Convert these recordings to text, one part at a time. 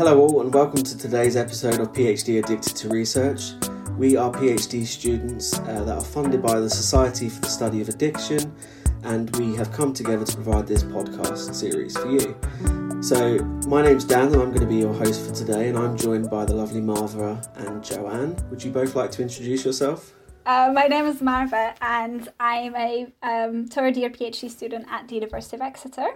Hello, all, and welcome to today's episode of PhD Addicted to Research. We are PhD students uh, that are funded by the Society for the Study of Addiction, and we have come together to provide this podcast series for you. So, my name's Dan, and I'm going to be your host for today, and I'm joined by the lovely Marva and Joanne. Would you both like to introduce yourself? Uh, my name is Marva, and I'm a um, third year PhD student at the University of Exeter.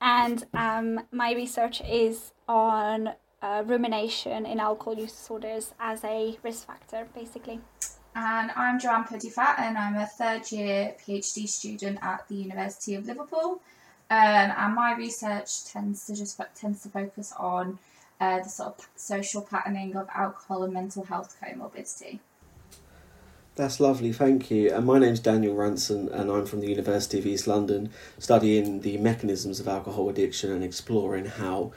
And um, my research is on uh, rumination in alcohol use disorders as a risk factor, basically. And I'm Joanne Puddephatt, and I'm a third year PhD student at the University of Liverpool. Um, and my research tends to just tends to focus on uh, the sort of social patterning of alcohol and mental health comorbidity. That's lovely, thank you. And my name's Daniel Ranson, and I'm from the University of East London, studying the mechanisms of alcohol addiction and exploring how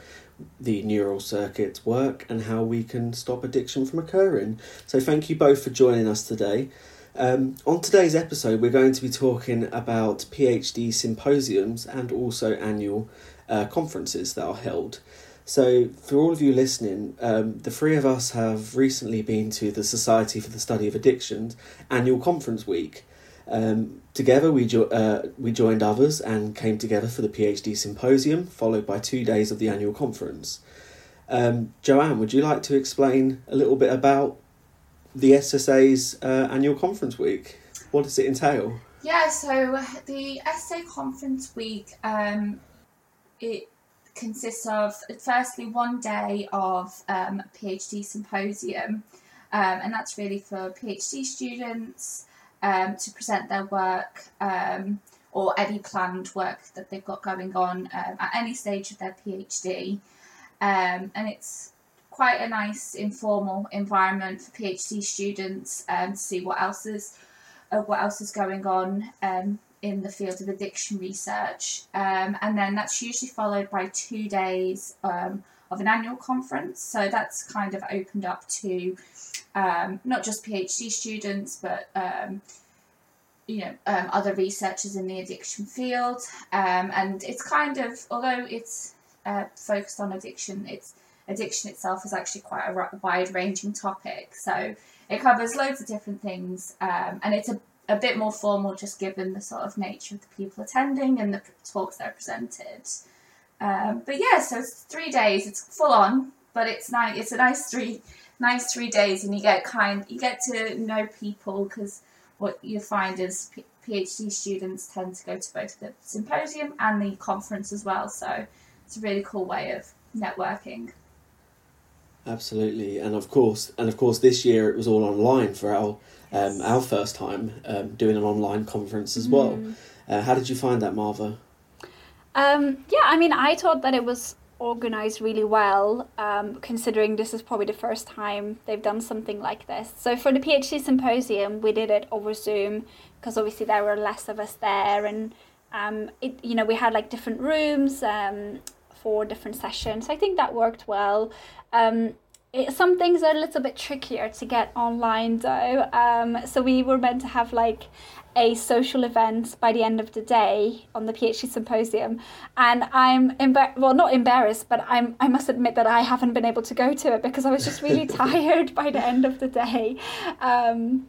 the neural circuits work and how we can stop addiction from occurring. So, thank you both for joining us today. Um, on today's episode, we're going to be talking about PhD symposiums and also annual uh, conferences that are held. So, for all of you listening, um, the three of us have recently been to the Society for the Study of Addictions annual conference week. Um, together, we, jo- uh, we joined others and came together for the PhD symposium, followed by two days of the annual conference. Um, Joanne, would you like to explain a little bit about the SSA's uh, annual conference week? What does it entail? Yeah, so the SSA conference week, um, it consists of firstly one day of um, PhD symposium, um, and that's really for PhD students um, to present their work um, or any planned work that they've got going on um, at any stage of their PhD. Um, and it's quite a nice informal environment for PhD students to see what else is uh, what else is going on in the field of addiction research. Um, and then that's usually followed by two days um, of an annual conference. So that's kind of opened up to um, not just PhD students, but um, you know um, other researchers in the addiction field. Um, and it's kind of although it's uh, focused on addiction, it's addiction itself is actually quite a wide ranging topic. So it covers loads of different things, and it's a a bit more formal, just given the sort of nature of the people attending and the talks that are presented. Um, but yeah, so it's three days. It's full on, but it's nice. It's a nice three, nice three days, and you get kind. You get to know people because what you find is P- PhD students tend to go to both the symposium and the conference as well. So it's a really cool way of networking. Absolutely, and of course, and of course, this year it was all online for our um, our first time um, doing an online conference as well. Mm. Uh, how did you find that, Marva? Um, yeah, I mean, I thought that it was organized really well, um, considering this is probably the first time they've done something like this. So for the PhD symposium, we did it over Zoom because obviously there were less of us there, and um, it you know we had like different rooms um, for different sessions. I think that worked well. Um, it, some things are a little bit trickier to get online though. Um, so we were meant to have like a social event by the end of the day on the PhD symposium, and I'm embar- well not embarrassed, but I'm I must admit that I haven't been able to go to it because I was just really tired by the end of the day. Um,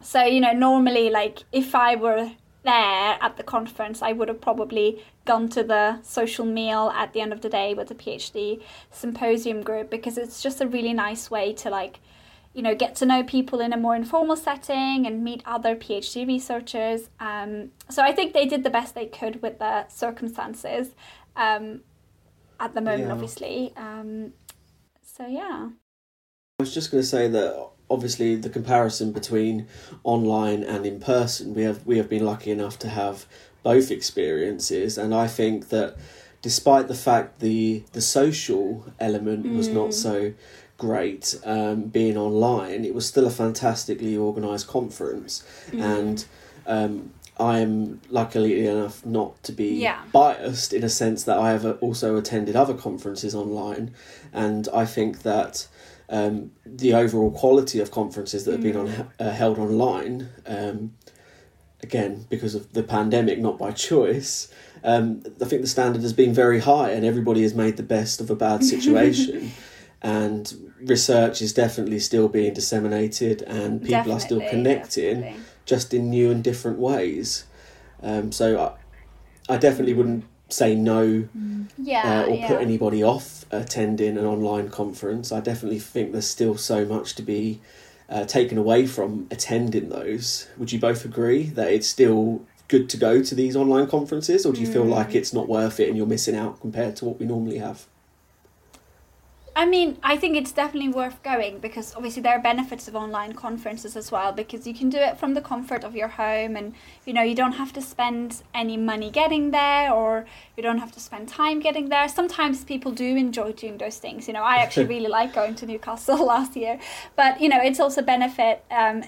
so you know normally like if I were there at the conference, I would have probably gone to the social meal at the end of the day with the PhD symposium group because it's just a really nice way to like, you know, get to know people in a more informal setting and meet other PhD researchers. Um, so I think they did the best they could with the circumstances um, at the moment, yeah. obviously. Um, so yeah. I was just going to say that obviously the comparison between online and in person we have we have been lucky enough to have both experiences and I think that despite the fact the the social element was not mm. so great um, being online it was still a fantastically organized conference mm. and um, I am luckily enough not to be yeah. biased in a sense that I have also attended other conferences online and I think that um, the overall quality of conferences that have been on, mm. uh, held online, um, again because of the pandemic, not by choice. Um, I think the standard has been very high, and everybody has made the best of a bad situation. and research is definitely still being disseminated, and people are still connecting definitely. just in new and different ways. Um, so I, I definitely wouldn't say no Yeah, uh, or yeah. put anybody off attending an online conference. I definitely think there's still so much to be uh, taken away from attending those. Would you both agree that it's still good to go to these online conferences, or do you feel like it's not worth it and you're missing out compared to what we normally have? I mean, I think it's definitely worth going because obviously there are benefits of online conferences as well because you can do it from the comfort of your home and you know, you don't have to spend any money getting there or you don't have to spend time getting there. Sometimes people do enjoy doing those things. You know, I actually really like going to Newcastle last year, but you know, it's also benefit um,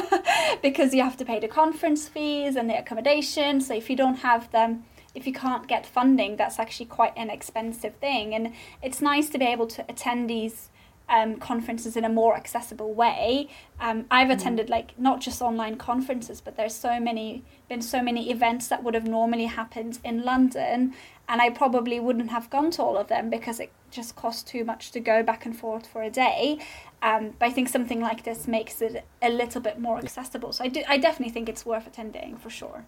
because you have to pay the conference fees and the accommodation. So if you don't have them, if you can't get funding, that's actually quite an expensive thing. And it's nice to be able to attend these um, conferences in a more accessible way. Um, I've attended like not just online conferences, but there's so many been so many events that would have normally happened in London, and I probably wouldn't have gone to all of them because it just costs too much to go back and forth for a day. Um, but I think something like this makes it a little bit more accessible. So I do, I definitely think it's worth attending for sure.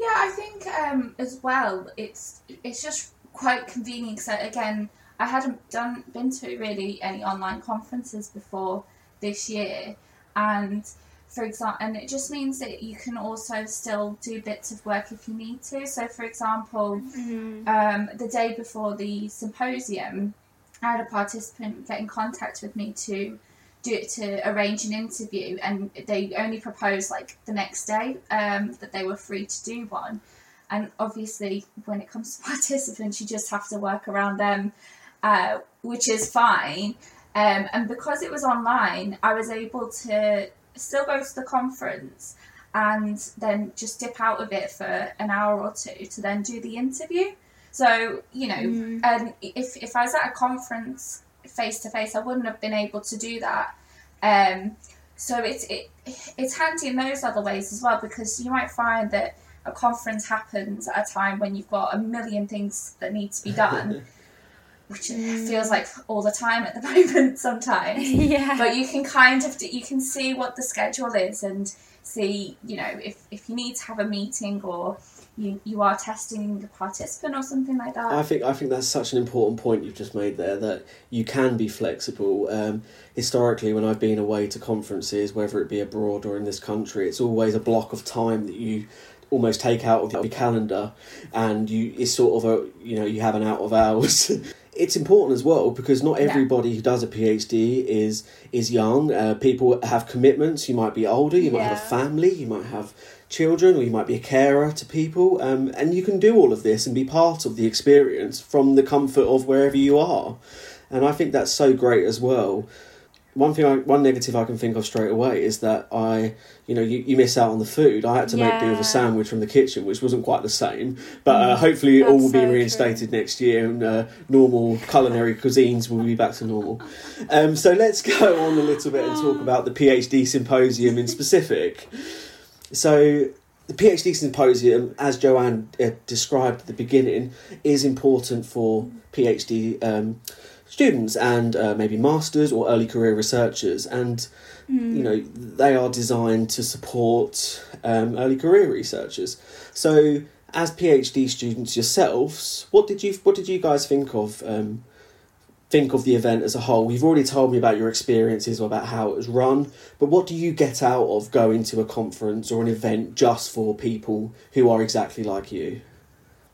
Yeah, I think um, as well. It's it's just quite convenient. So again, I hadn't done been to really any online conferences before this year, and for example, and it just means that you can also still do bits of work if you need to. So, for example, um, the day before the symposium, I had a participant get in contact with me to do it to arrange an interview, and they only proposed like the next day um, that they were free to do one. And obviously, when it comes to participants, you just have to work around them, uh, which is fine. Um, and because it was online, I was able to still go to the conference and then just dip out of it for an hour or two to then do the interview. So, you know, and if, if I was at a conference face to face, I wouldn't have been able to do that. Um, so it's it, it's handy in those other ways as well because you might find that a conference happens at a time when you've got a million things that need to be done, which it feels like all the time at the moment sometimes. yeah. But you can kind of you can see what the schedule is and see you know if, if you need to have a meeting or you, you are testing the participant or something like that. I think I think that's such an important point you've just made there that you can be flexible. Um, historically, when I've been away to conferences, whether it be abroad or in this country, it's always a block of time that you almost take out of your calendar, and you it's sort of a you know you have an out of hours. it's important as well because not Yeah. everybody who does a PhD is is young. Uh, people have commitments. You might be older. You might have a family. You might have children, or you might be a carer to people. Um, and you can do all of this and be part of the experience from the comfort of wherever you are. And I think that's so great as well. One thing, I, one negative I can think of straight away is that I, you know, you, you miss out on the food. I had to make do with a sandwich from the kitchen, which wasn't quite the same. But uh, hopefully, it all will be so true. reinstated next year, and uh, normal culinary cuisines will be back to normal. Um, so let's go on a little bit and talk about the PhD symposium in specific. So, the PhD symposium, as Joanne uh, described at the beginning, is important for PhD um, students and uh, maybe masters or early career researchers. And, you know, they are designed to support um, early career researchers. So, as PhD students yourselves, what did you what did you guys think of um, think of the event as a whole. You've already told me about your experiences or about how it was run, but what do you get out of going to a conference or an event just for people who are exactly like you?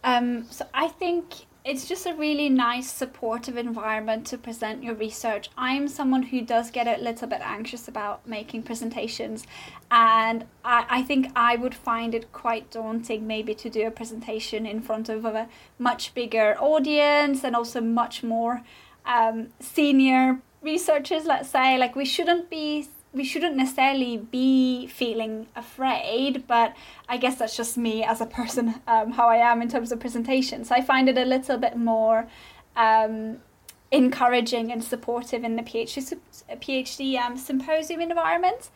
Um, so I think it's just a really nice supportive environment to present your research. I'm someone who does get a little bit anxious about making presentations and I, I think I would find it quite daunting maybe to do a presentation in front of a much bigger audience and also much more um, senior researchers, let's say. Like we shouldn't be we shouldn't necessarily be feeling afraid, but I guess that's just me as a person, um, how I am in terms of presentations. I find it a little bit more um, encouraging and supportive in the PhD, PhD um, symposium environment.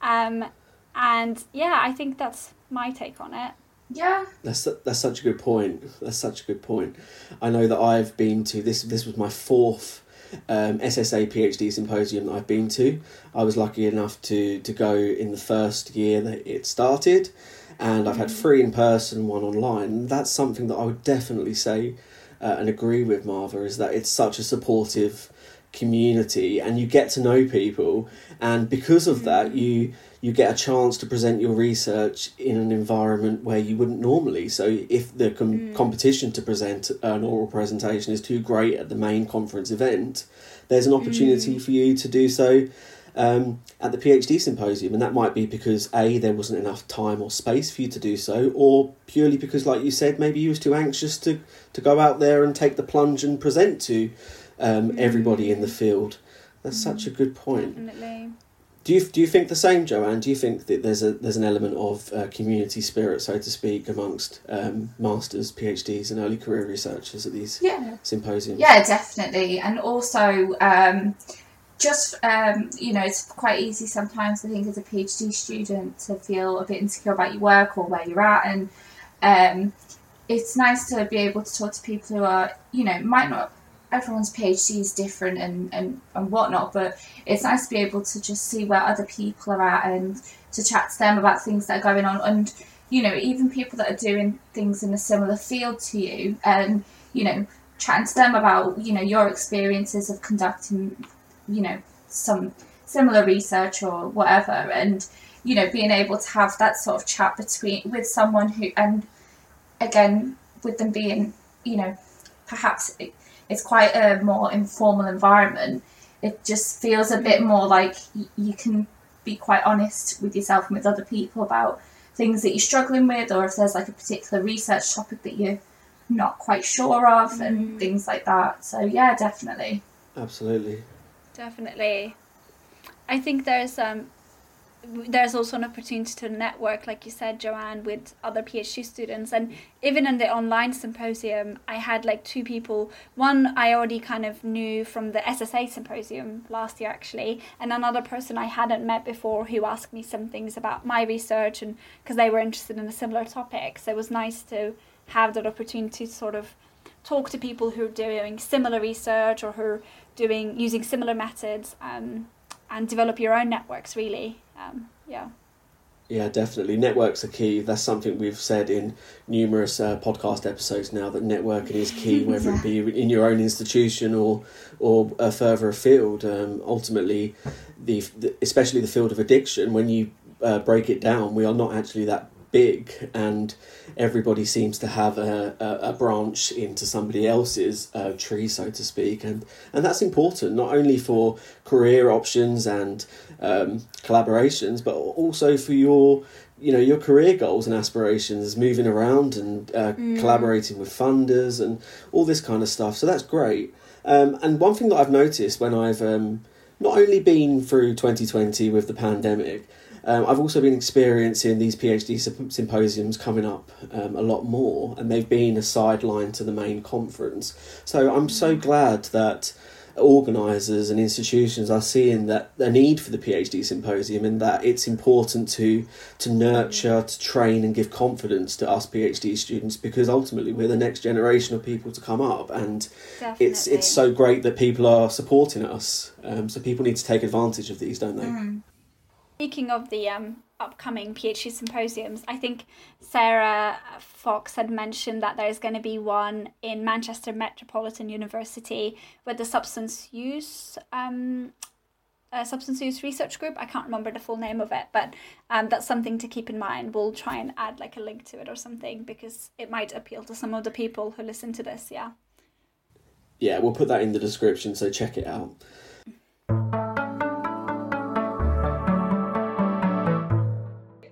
Um, and yeah, I think that's my take on it. Yeah, That's that's such a good point. That's such a good point. I know that I've been to this. This was my fourth um, SSA PhD symposium that I've been to. I was lucky enough to, to go in the first year that it started, and I've had Mm. three in person, one online. That's something that I would definitely say uh, and agree with Marva is that it's such a supportive community and you get to know people. And because of that mm. you you get a chance to present your research in an environment where you wouldn't normally. So if the com- mm. competition to present an oral presentation is too great at the main conference event there's an opportunity mm. for you to do so um, at the PhD symposium, and that might be because a there wasn't enough time or space for you to do so, or purely because, like you said, maybe you was too anxious to to go out there and take the plunge and present to um, everybody in the field. That's such a good point. Definitely. Do you do you think the same, Joanne? Do you think that there's a there's an element of uh, community spirit, so to speak, amongst um, masters, PhDs, and early career researchers at these Yeah. symposiums? Yeah, definitely. And also, um, just, um, you know, it's quite easy sometimes, I think, as a PhD student to feel a bit insecure about your work or where you're at. And um, it's nice to be able to talk to people who are, you know, might not, everyone's PhD is different and, and, and whatnot, but it's nice to be able to just see where other people are at and to chat to them about things that are going on. And, you know, even people that are doing things in a similar field to you and, you know, chatting to them about you know your experiences of conducting you know some similar research or whatever and you know being able to have that sort of chat between with someone who and again with them being you know perhaps it's quite a more informal environment it just feels a bit more like you can be quite honest with yourself and with other people about things that you're struggling with or if there's like a particular research topic that you're not quite sure of and things like that so yeah definitely Absolutely. Definitely. I think there's um w- there's also an opportunity to network, like you said, Joanne, with other PhD students. And even in the online symposium, I had like two people. One I already kind of knew from the SSA symposium last year, actually, and another person I hadn't met before who asked me some things about my research and because they were interested in a similar topic. So it was nice to have that opportunity to sort of talk to people who are doing similar research or who are doing using similar methods um, and develop your own networks really um, yeah Yeah, definitely. Networks are key. That's something we've said in numerous uh, podcast episodes now that networking is key, whether it be in your own institution or or uh, further afield. Um, ultimately, the, the especially the field of addiction, when you uh, break it down, we are not actually that big, and everybody seems to have a, a, a branch into somebody else's uh, tree, so to speak, and and that's important not only for career options and um, collaborations, but also for your you know your career goals and aspirations, moving around and uh, collaborating with funders and all this kind of stuff. So that's great. Um, and one thing that I've noticed when I've um, not only been through 2020 with the pandemic, um, I've also been experiencing these PhD symposiums coming up um, a lot more, and they've been a sideline to the main conference. So I'm so glad that organisers and institutions are seeing that the need for the PhD symposium and that it's important to to nurture, to train, and give confidence to us PhD students because ultimately we're the next generation of people to come up, and definitely it's it's so great that people are supporting us. Um, so people need to take advantage of these, don't they? Speaking of the um, upcoming PhD symposiums, I think Sarah Fox had mentioned that there's going to be one in Manchester Metropolitan University with the substance use um, uh, substance use research group. I can't remember the full name of it, but um, that's something to keep in mind. We'll try and add like a link to it or something because it might appeal to some of the people who listen to this. Yeah. Yeah, we'll put that in the description, so check it out.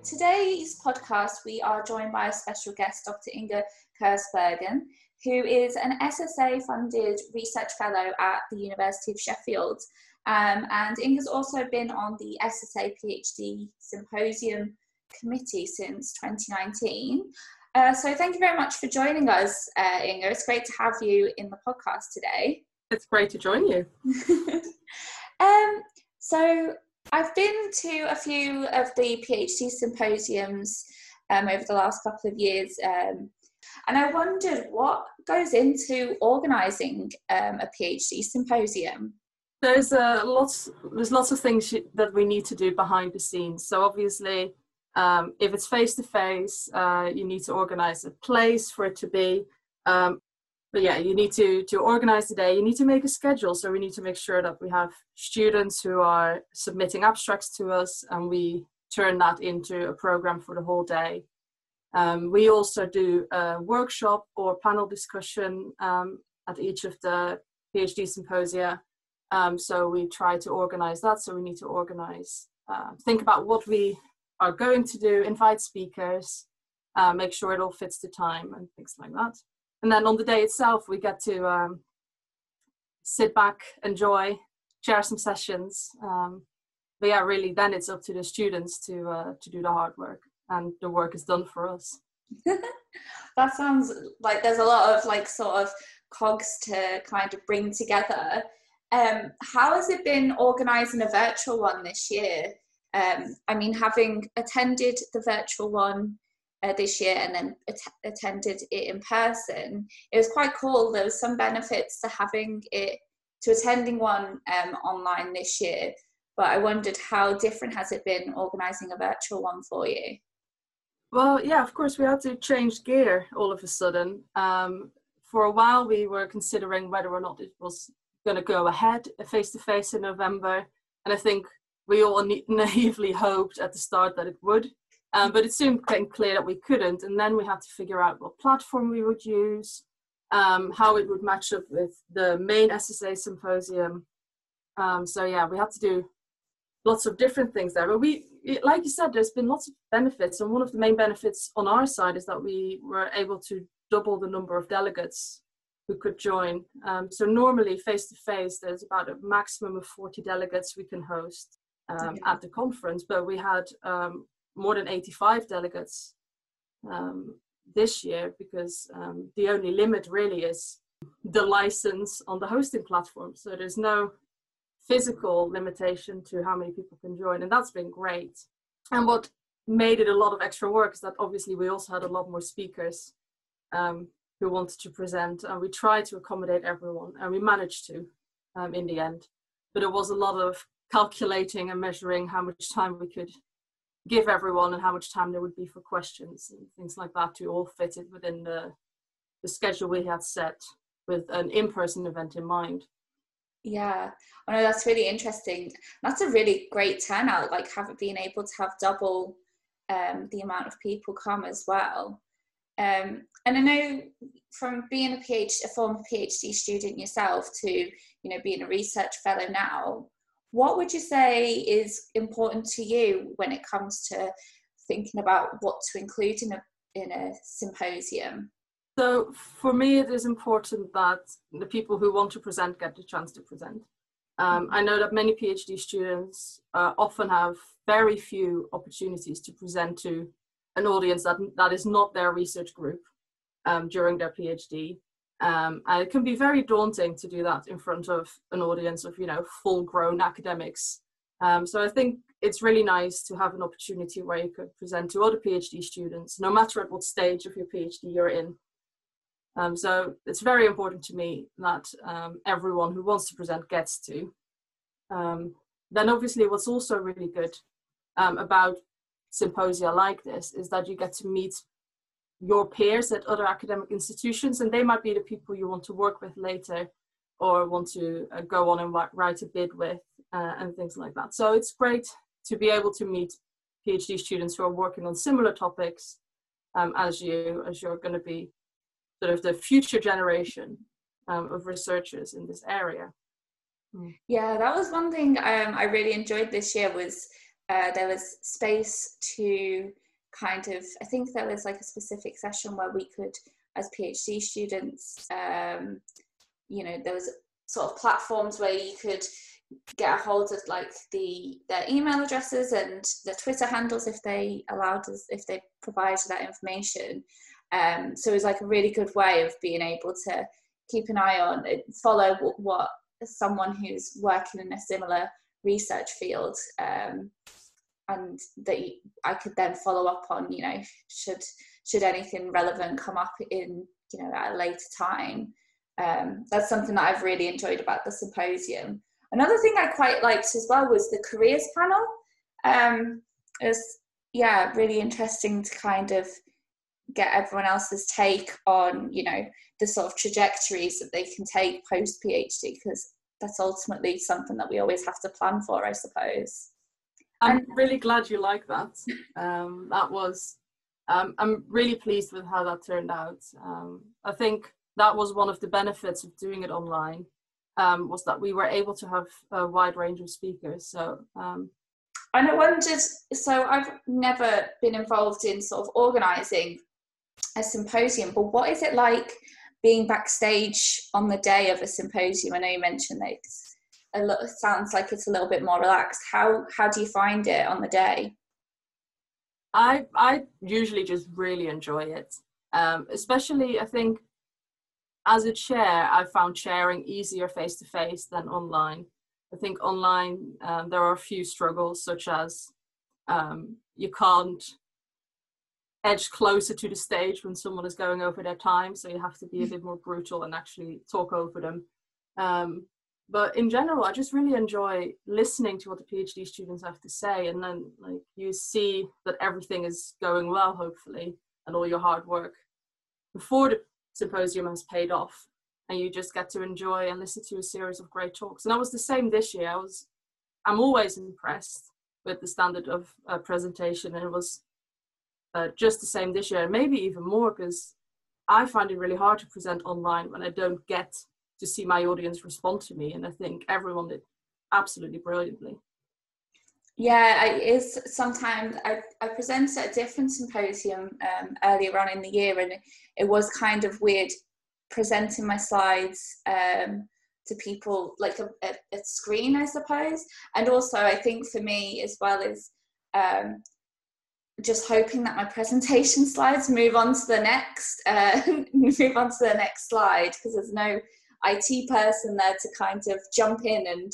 Today's podcast, we are joined by a special guest, Dr. Inga Kersbergen, who is an SSA funded research fellow at the University of Sheffield. Um, and Inga's also been on the SSA PhD Symposium Committee since 2019. Uh, so thank you very much for joining us, uh, Inga. It's great to have you in the podcast today. It's great to join you. um, so I've been to a few of the PhD symposiums um, over the last couple of years. Um, And I wondered what goes into organising um, a PhD symposium. There's uh, lots. There's lots of things that we need to do behind the scenes. So obviously, um, if it's face to face, you need to organise a place for it to be. Um, but yeah, you need to to organize the day. You need to make a schedule. So we need to make sure that we have students who are submitting abstracts to us, and we turn that into a program for the whole day. Um, we also do a workshop or panel discussion um, at each of the PhD symposia. Um, so we try to organize that. So we need to organize, uh, think about what we are going to do, invite speakers, uh, make sure it all fits the time and things like that and then on the day itself we get to um, sit back enjoy share some sessions um, but yeah really then it's up to the students to uh, to do the hard work and the work is done for us. That sounds like there's a lot of like sort of cogs to kind of bring together. Um, how has it been organising a virtual one this year? Um, i mean having attended the virtual one uh, this year and then at- attended it in person. It was quite cool. There was some benefits to having it to attending one um, online this year, but I wondered how different has it been organising a virtual one for you? Well, yeah, of course, we had to change gear all of a sudden. Um, for a while, we were considering whether or not it was going to go ahead face to face in November, and I think we all naively hoped at the start that it would. Um, but it soon became clear that we couldn't, and then we had to figure out what platform we would use, um, how it would match up with the main SSA symposium. Um, so yeah, we had to do lots of different things there. But we, like you said, there's been lots of benefits, and one of the main benefits on our side is that we were able to double the number of delegates who could join. Um, so normally, face to face, there's about a maximum of 40 delegates we can host um, at the conference, but we had um, more than 85 delegates um, this year because um, the only limit really is the license on the hosting platform. So there's no physical limitation to how many people can join, and that's been great. And what made it a lot of extra work is that obviously we also had a lot more speakers um, who wanted to present, and we tried to accommodate everyone, and we managed to um, in the end. But it was a lot of calculating and measuring how much time we could give everyone and how much time there would be for questions and things like that to all fit it within the, the schedule we had set with an in-person event in mind. Yeah. I know that's really interesting. That's a really great turnout like having been able to have double um, the amount of people come as well. Um, and i know from being a phd a former phd student yourself to you know being a research fellow now what would you say is important to you when it comes to thinking about what to include in a in a symposium? So for me, it is important that the people who want to present get the chance to present. Um, I know that many PhD students uh, often have very few opportunities to present to an audience that that is not their research group um, during their PhD. Um, and it can be very daunting to do that in front of an audience of, you know, full grown academics. Um, so I think it's really nice to have an opportunity where you could present to other PhD students, no matter at what stage of your PhD you're in. Um, so it's very important to me that um, everyone who wants to present gets to. Um, then obviously what's also really good um, about symposia like this is that you get to meet your peers at other academic institutions, and they might be the people you want to work with later or want to uh, go on and write a bid with uh, and things like that. So it's great to be able to meet PhD students who are working on similar topics um, as you, as you're going to be sort of the future generation um, of researchers in this area. Mm. Yeah, that was one thing um, I really enjoyed this year was uh, there was space to kind of i think there was like a specific session where we could as phd students um, you know there was sort of platforms where you could get a hold of like the their email addresses and the twitter handles if they allowed us if they provided that information. Um, so it was like a really good way of being able to keep an eye on follow what someone who's working in a similar research field um, and that I could then follow up on, you know, should should anything relevant come up in, you know, at a later time. Um, that's something that I've really enjoyed about the symposium. Another thing I quite liked as well was the careers panel. Um, it was, yeah, really interesting to kind of get everyone else's take on, you know, the sort of trajectories that they can take post PhD, because that's ultimately something that we always have to plan for, I suppose. I'm really glad you like that. Um, that was, um, I'm really pleased with how that turned out. Um, I think that was one of the benefits of doing it online, um, was that we were able to have a wide range of speakers. So, um, and I wondered, so I've never been involved in sort of organising a symposium, but what is it like being backstage on the day of a symposium? I know you mentioned that a little sounds like it's a little bit more relaxed. How how do you find it on the day? I I usually just really enjoy it. Um, especially I think as a chair, I found chairing easier face to face than online. I think online um, there are a few struggles such as um, you can't edge closer to the stage when someone is going over their time, so you have to be a bit more brutal and actually talk over them. Um, but in general i just really enjoy listening to what the phd students have to say and then like you see that everything is going well hopefully and all your hard work before the symposium has paid off and you just get to enjoy and listen to a series of great talks. And that was the same this year. I was i'm always impressed with the standard of uh, presentation and it was uh, just the same this year and maybe even more because i find it really hard to present online when i don't get to see my audience respond to me and i think everyone did absolutely brilliantly. Yeah it is sometimes I, I presented at a different symposium um, earlier on in the year and it, was kind of weird presenting my slides um, to people like a, a, a, screen i suppose. And also i think for me as well is um, just hoping that my presentation slides move on to the next uh, move on to the next slide because there's no IT person there to kind of jump in and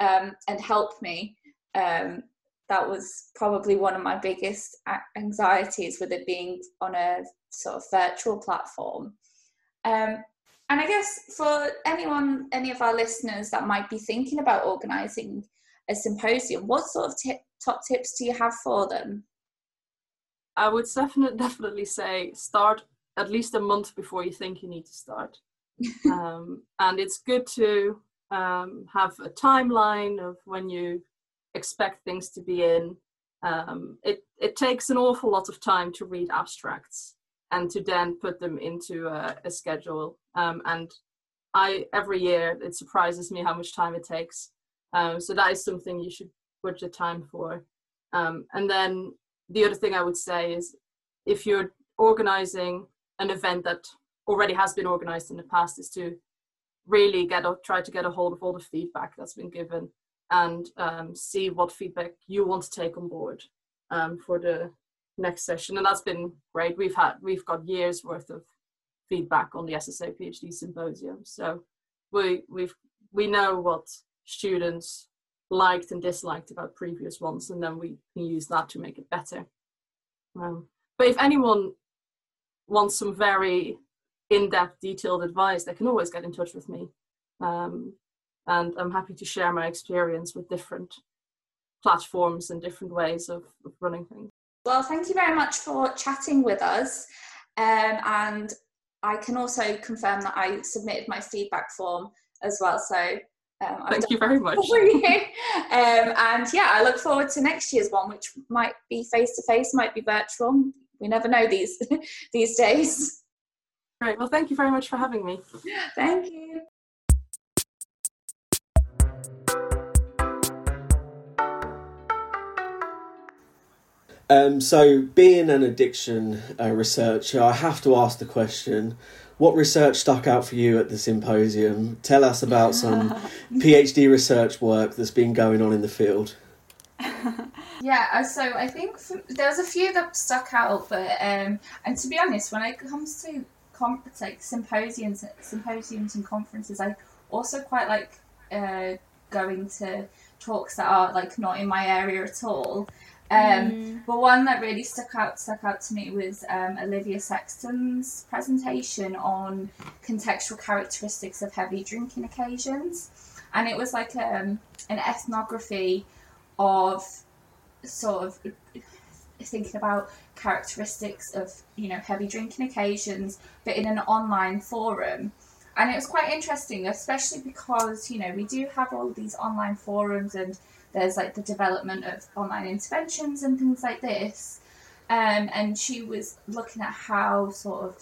um, and help me. Um, that was probably one of my biggest anxieties with it being on a sort of virtual platform. Um, and I guess for anyone, any of our listeners that might be thinking about organising a symposium, what sort of tip, top tips do you have for them? I would definitely definitely say start at least a month before you think you need to start um, and it's good to um, have a timeline of when you expect things to be in. Um, it, it takes an awful lot of time to read abstracts and to then put them into a, a schedule. Um, and I every year it surprises me how much time it takes. Um, so that is something you should budget time for. Um, and then the other thing I would say is if you're organizing an event that already has been organized in the past is to really get a, try to get a hold of all the feedback that's been given and um, see what feedback you want to take on board um, for the next session. And that's been great. We've had we've got years worth of feedback on the ssa phd symposium. So we we've we know what students liked and disliked about previous ones and then we can use that to make it better. Um, but if anyone wants some very in-depth detailed advice they can always get in touch with me um, and i'm happy to share my experience with different platforms and different ways of, of running things well thank you very much for chatting with us um, and i can also confirm that i submitted my feedback form as well so um, Thank you very much. You. Um, and yeah, I look forward to next year's one, which might be face to face, might be virtual. We never know these these days. Great. Well, thank you very much for having me. Thank you. Um, so, being an addiction uh, researcher, I have to ask the question what research stuck out for you at the symposium? Tell us about some PhD research work that's been going on in the field. Yeah, uh, so I think there was a few that stuck out, but um, and to be honest, when it comes to like symposiums, symposiums and conferences. I also quite like uh, going to talks that are like not in my area at all. Um, Mm. But one that really stuck out stuck out to me was um, Olivia Sexton's presentation on contextual characteristics of heavy drinking occasions, and it was like um, an ethnography of sort of thinking about characteristics of you know heavy drinking occasions, but in an online forum. And it was quite interesting, especially because you know we do have all these online forums and there's like the development of online interventions and things like this. Um, and she was looking at how sort of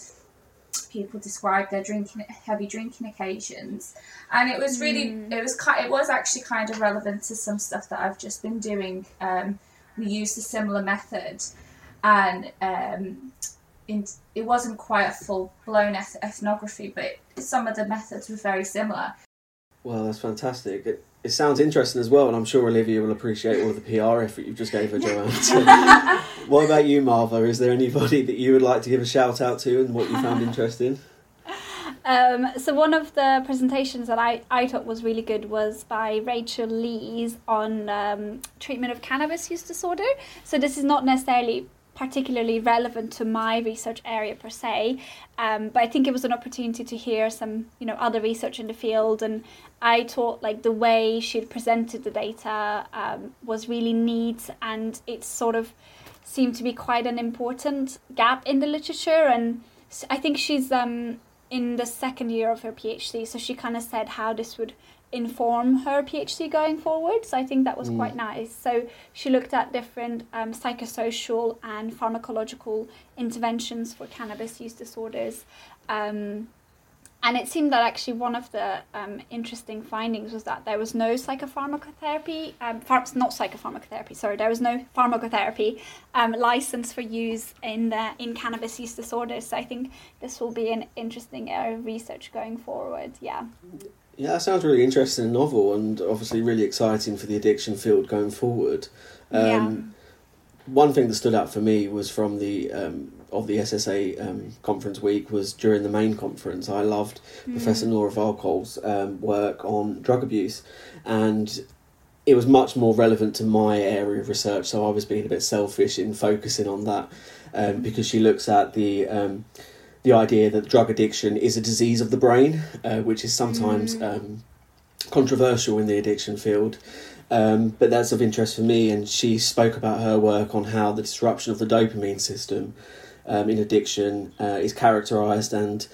people describe their drinking heavy drinking occasions and it was really Mm. it was it was actually kind of relevant to some stuff that I've just been doing um, we used a similar method and um, in, it wasn't quite a full blown eth- ethnography but some of the methods were very similar Well, that's fantastic. It, it sounds interesting as well, and I'm sure Olivia will appreciate all of the PR effort you just gave her, Joanne. So, what about you, Marva? Is there anybody that you would like to give a shout out to and what you found interesting? Um, so one of the presentations that I, I thought was really good was by Rachel Lees on um, treatment of cannabis use disorder. So this is not necessarily particularly relevant to my research area per se, um, but I think it was an opportunity to hear some you know other research in the field, and I thought like the way she presented the data um, was really neat, and it sort of seemed to be quite an important gap in the literature, and I think she's um, in the second year of her PhD, so she kind of said how this would inform her PhD going forward. So I think that was Mm. quite nice. So she looked at different um, psychosocial and pharmacological interventions for cannabis use disorders. Um, and it seemed that actually one of the um, interesting findings was that there was no psychopharmacotherapy, um, phar- not psychopharmacotherapy, sorry, there was no pharmacotherapy um, license for use in the in cannabis use disorders. So I think this will be an interesting area of research going forward. Yeah. Yeah, that sounds really interesting and novel, and obviously really exciting for the addiction field going forward. Um, One thing that stood out for me was from the um, of the SSA um, conference week was during the main conference. I loved Professor Nora Volkow's um, work on drug abuse, and it was much more relevant to my area of research. So I was being a bit selfish in focusing on that um, because she looks at the um, the idea that drug addiction is a disease of the brain, uh, which is sometimes Mm. um, controversial in the addiction field. Um, but that's of interest for me, and she spoke about her work on how the disruption of the dopamine system um, in addiction uh, is characterized and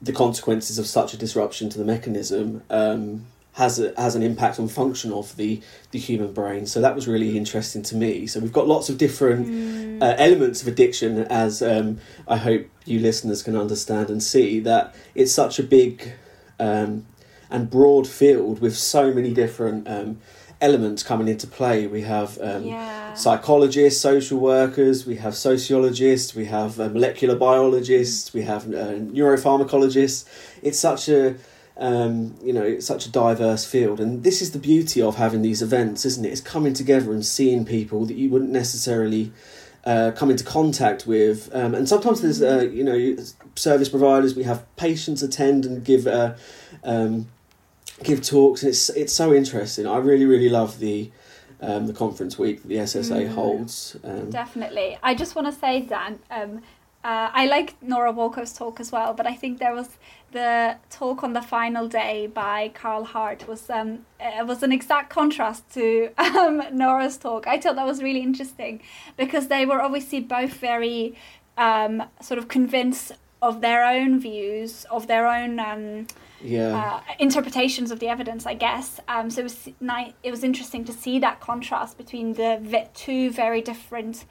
the consequences of such a disruption to the mechanism um, has a, has an impact on function of the, the human brain. So that was really interesting to me. So we've got lots of different Mm. uh, elements of addiction, as um, I hope you listeners can understand and see that it's such a big um, and broad field with so many different um, elements coming into play. We have um, yeah. psychologists, social workers, we have sociologists, we have uh, molecular biologists, we have uh, neuropharmacologists. It's such a um, you know it's such a diverse field, and this is the beauty of having these events, isn't it? It's coming together and seeing people that you wouldn't necessarily. Uh, come into contact with, um, and sometimes there's uh, you know service providers. We have patients attend and give uh, um, give talks, and it's it's so interesting. I really really love the um, the conference week that the SSA Mm. holds. Um, Definitely. I just want to say, Dan, um, uh, I like Nora Volkow's talk as well, but I think there was the talk on the final day by Carl Hart was um, uh, was an exact contrast to um, Nora's talk. I thought that was really interesting because they were obviously both very um, sort of convinced of their own views, of their own. Um, yeah, uh, interpretations of the evidence, I guess. Um, so it was it was interesting to see that contrast between the two very different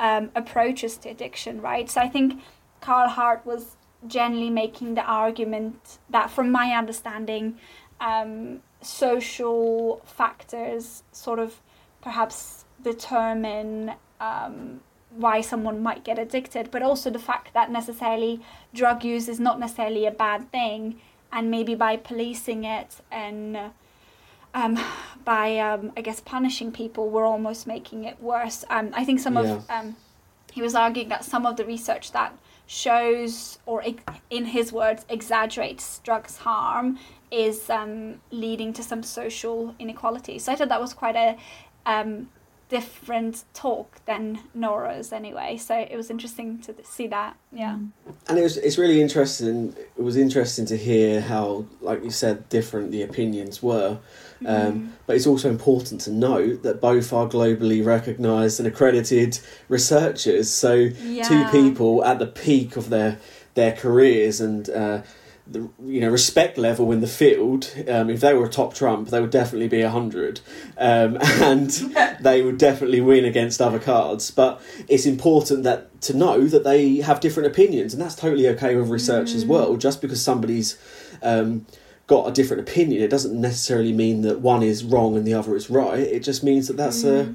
um, approaches to addiction, right? So I think Carl Hart was generally making the argument that, from my understanding, um, social factors sort of perhaps determine um, why someone might get addicted, but also the fact that necessarily drug use is not necessarily a bad thing and maybe by policing it and um, by um, I guess punishing people, we're almost making it worse. Um, I think some of um, he was arguing that some of the research that shows or ex- in his words exaggerates drugs harm is um, leading to some social inequality. So I thought that was quite a um, different talk than Nora's anyway. So it was interesting to see that. Yeah. And it was it's really interesting. It was interesting to hear how, like you said, different the opinions were. Um, But it's also important to note that both are globally recognised and accredited researchers. So Yeah. two people at the peak of their their careers and uh, the you know respect level in the field. Um, if they were a top trump, they would definitely be a hundred, um, and they would definitely win against other cards. But it's important that to know that they have different opinions, and that's totally okay with research as well. Just because somebody's um, got a different opinion, it doesn't necessarily mean that one is wrong and the other is right. It just means that that's a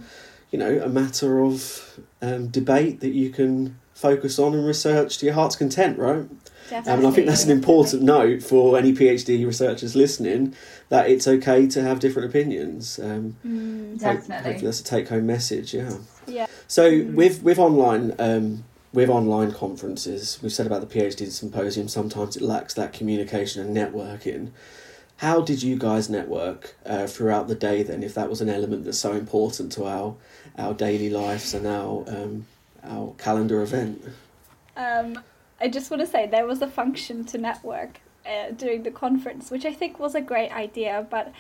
you know a matter of um, debate that you can focus on and research to your heart's content, right? Definitely. Um, and I think that's an important note for any PhD researchers listening that it's okay to have different opinions. Um, Mm, hope- Definitely. hopefully that's a take-home message. Yeah. yeah. So with with online um, with online conferences, we've said about the PhD symposium. Sometimes it lacks that communication and networking. How did you guys network uh, throughout the day? Then, if that was an element that's so important to our our daily lives and our um, our calendar event. Um, I just want to say there was a function to network uh, during the conference, which I think was a great idea, but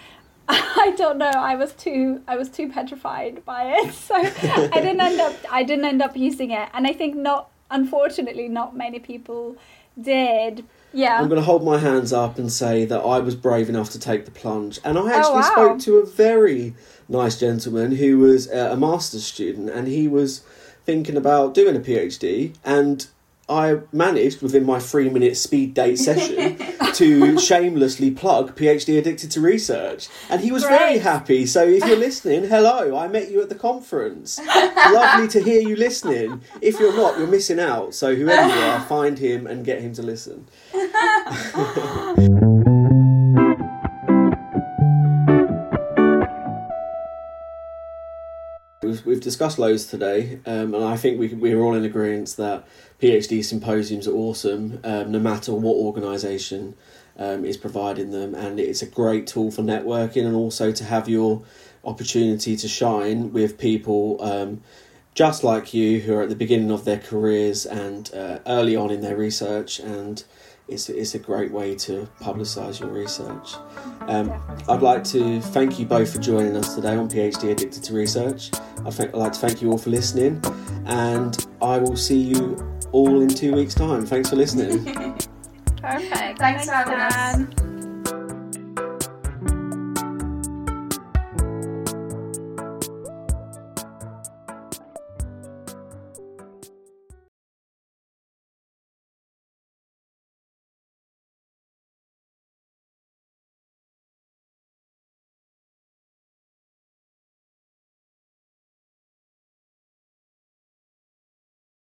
I don't know. I was too I was too petrified by it, so I didn't end up I didn't end up using it, and I think not unfortunately not many people did. Yeah. I'm going to hold my hands up and say that I was brave enough to take the plunge, and I oh, actually wow. spoke to a very nice gentleman who was a master's student, and he was thinking about doing a PhD, and I managed within my three minute speed date session to shamelessly plug PhD Addicted to Research, and he was very happy. So if you're listening, hello, I met you at the conference. Lovely to hear you listening. If you're not, you're missing out. So whoever you are, find him and get him to listen. We've, discussed loads today, um, and I think we, we're all in agreement that PhD symposiums are awesome, um, no matter what organisation um, is providing them, and it's a great tool for networking and also to have your opportunity to shine with people um, just like you who are at the beginning of their careers and uh, early on in their research, and it's, it's a great way to publicise your research. Um, I'd like to thank you both for joining us today on PhD Addicted to Research. I'd, I'd like to thank you all for listening, and I will see you all in two weeks' time. Thanks for listening. Perfect. Thanks for having us. Dan.